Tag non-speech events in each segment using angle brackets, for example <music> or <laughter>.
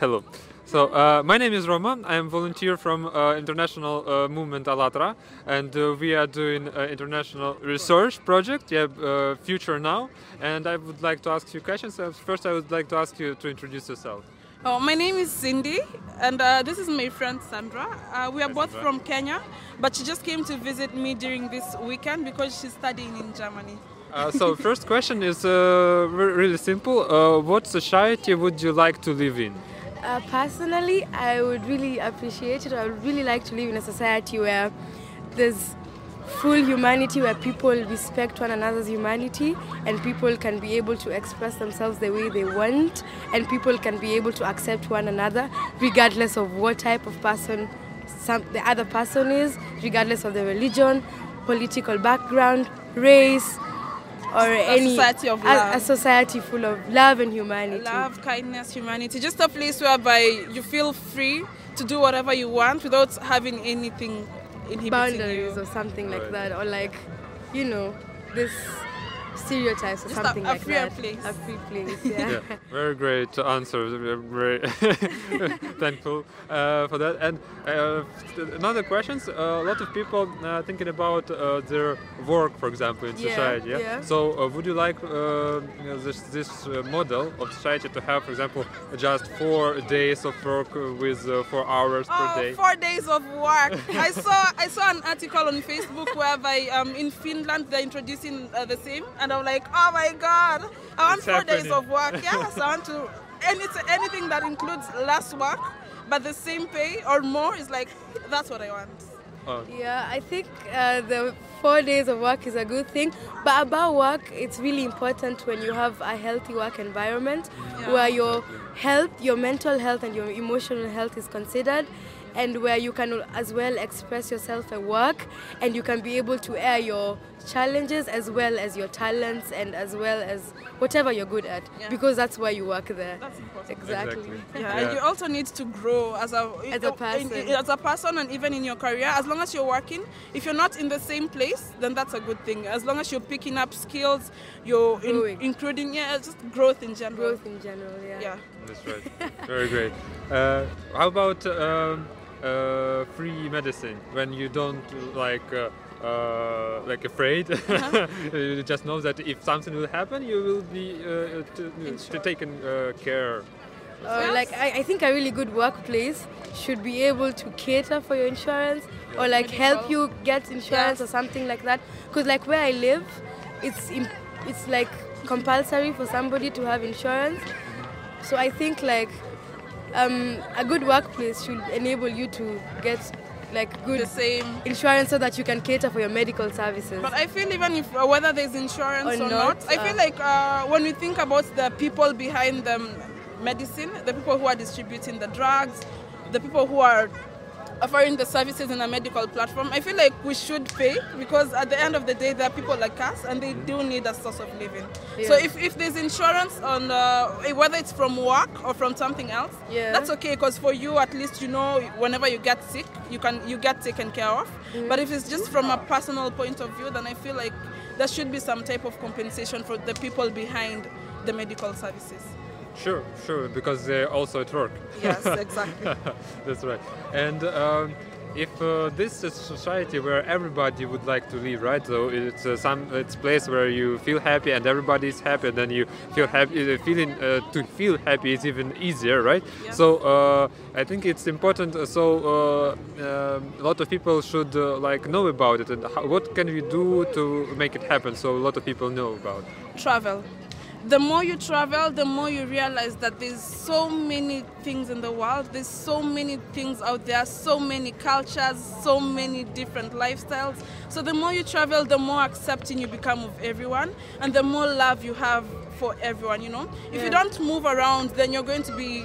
Hello. So uh, my name is Roma. I am a volunteer from uh, international uh, movement ALLATRA, and uh, we are doing uh, international research project. Yeah, uh, Future Now. And I would like to ask you questions. First, I would like to ask you to introduce yourself. Oh, my name is Cindy, and uh, this is my friend Sandra. Uh, we are Hi, both Sandra. from Kenya, but she just came to visit me during this weekend because she's studying in Germany. Uh, so <laughs> first question is uh, really simple. Uh, what society would you like to live in? Uh, personally, I would really appreciate it. I would really like to live in a society where there's full humanity, where people respect one another's humanity, and people can be able to express themselves the way they want, and people can be able to accept one another, regardless of what type of person some, the other person is, regardless of the religion, political background, race, or any society of a- a society full of love and humanity. Love, kindness, humanity. Just a place whereby you feel free to do whatever you want without having anything inhibiting boundaries you. or something like that, or like, you know, this stereotypes or Just a- something a like freer that. place. A free place, <laughs> yeah. yeah, very great answer. Very <laughs> thankful uh, for that. And uh, another questions. a lot of people uh, thinking about uh, their work, for example, in Yeah, society. Yeah. yeah. So, uh, would you like uh, this this uh, model of society to have, for example, just four days of work uh, with uh, four hours per Oh, day? four days of work. <laughs> I saw I saw an article on Facebook whereby um, in Finland they're introducing uh, the same, and I'm like, oh my god, I want It's four days of work. <laughs> Yes, I want to anything anything that includes less work, but the same pay or more is like that's what I want. Oh, Yeah, I think uh, the four days of work is a good thing. But about work, it's really important when you have a healthy work environment Yeah. where your health, your mental health, and your emotional health is considered. And where you can as well express yourself at work, and you can be able to air your challenges as well as your talents, and as well as whatever you're good at, Yeah. because that's why you work there. That's important. Exactly. Exactly. Yeah, and you also need to grow as a As a person. in- as a person, and even in your career. As long as you're working, if you're not in the same place, then that's a good thing. As long as you're picking up skills, you're in, including yeah, just growth in general. Growth in general, yeah. Yeah. That's right. Very great. Uh, how about um, uh, free medicine when you don't like uh, uh, like afraid? <laughs> Uh-huh. you just know that if something will happen, you will be uh, to, to taken uh, care. Uh, like I, I think a really good workplace should be able to cater for your insurance or like help you get insurance Yes. or something like that. Because like where I live, it's im- it's like compulsory for somebody to have insurance. So I think like um, a good workplace should enable you to get like good The same. insurance so that you can cater for your medical services. But I feel even if uh, whether there's insurance Or or, not, not, I feel uh, like uh, when we think about the people behind the medicine, the people who are distributing the drugs, the people who are offering the services in a medical platform, I feel like we should pay because at the end of the day, there are people like us and they do need a source of living. So if, if there's insurance on uh, whether it's from work or from something else, Yeah. that's okay because for you at least you know whenever you get sick, you can you get taken care of. But if it's just from a personal point of view, then I feel like there should be some type of compensation for the people behind the medical services. Sure, sure, because they're also at work. Yes, <laughs> exactly. That's right. And um, if uh, this is a society where everybody would like to live, right? So it's uh, some it's place where you feel happy and everybody is happy, and then you feel happy. Uh, feeling uh, to feel happy is even easier, right? Yeah. So uh, I think it's important. uh, So uh, um, a lot of people should uh, like know about it, and how, what can we do to make it happen? So a lot of people know about. travel. The more you travel, the more you realize that there's so many things in the world. There's so many things out there, so many cultures, so many different lifestyles. So the more you travel, the more accepting you become of everyone, and the more love you have for everyone. You know, if you don't move around, then you're going to be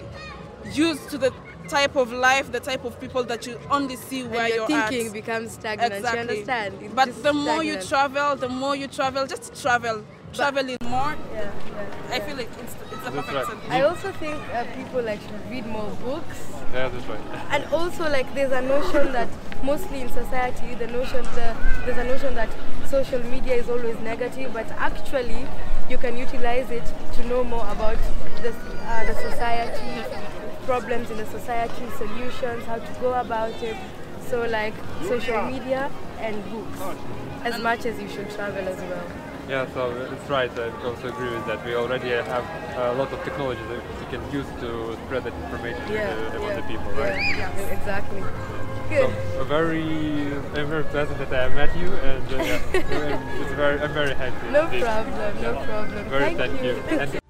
used to the type of life, the type of people that you only see where and your you're thinking at. becomes stagnant. You understand? It's But the more you travel, the more you travel, just travel. Traveling more, Yeah, yeah. I feel like it's, it's a That's perfect right. sentence. I also think uh, people like should read more books, Yeah, that's right. and also like there's a notion that mostly in society, the notion the, there's a notion that social media is always negative, but actually you can utilize it to know more about the uh, the society, problems in the society, solutions, how to go about it. So like social media and books, as much as you should travel as well. Yeah, so it's right. I also agree with that. We already have a lot of technology that we can use to spread that information Yeah, to the, yeah, the people, right? Yeah, yeah, exactly. Good. So very, I'm very pleasant that I met you, and uh, yeah, <laughs> it's very, I'm very happy. No problem, no problem. Very Thank thank you. you. <laughs>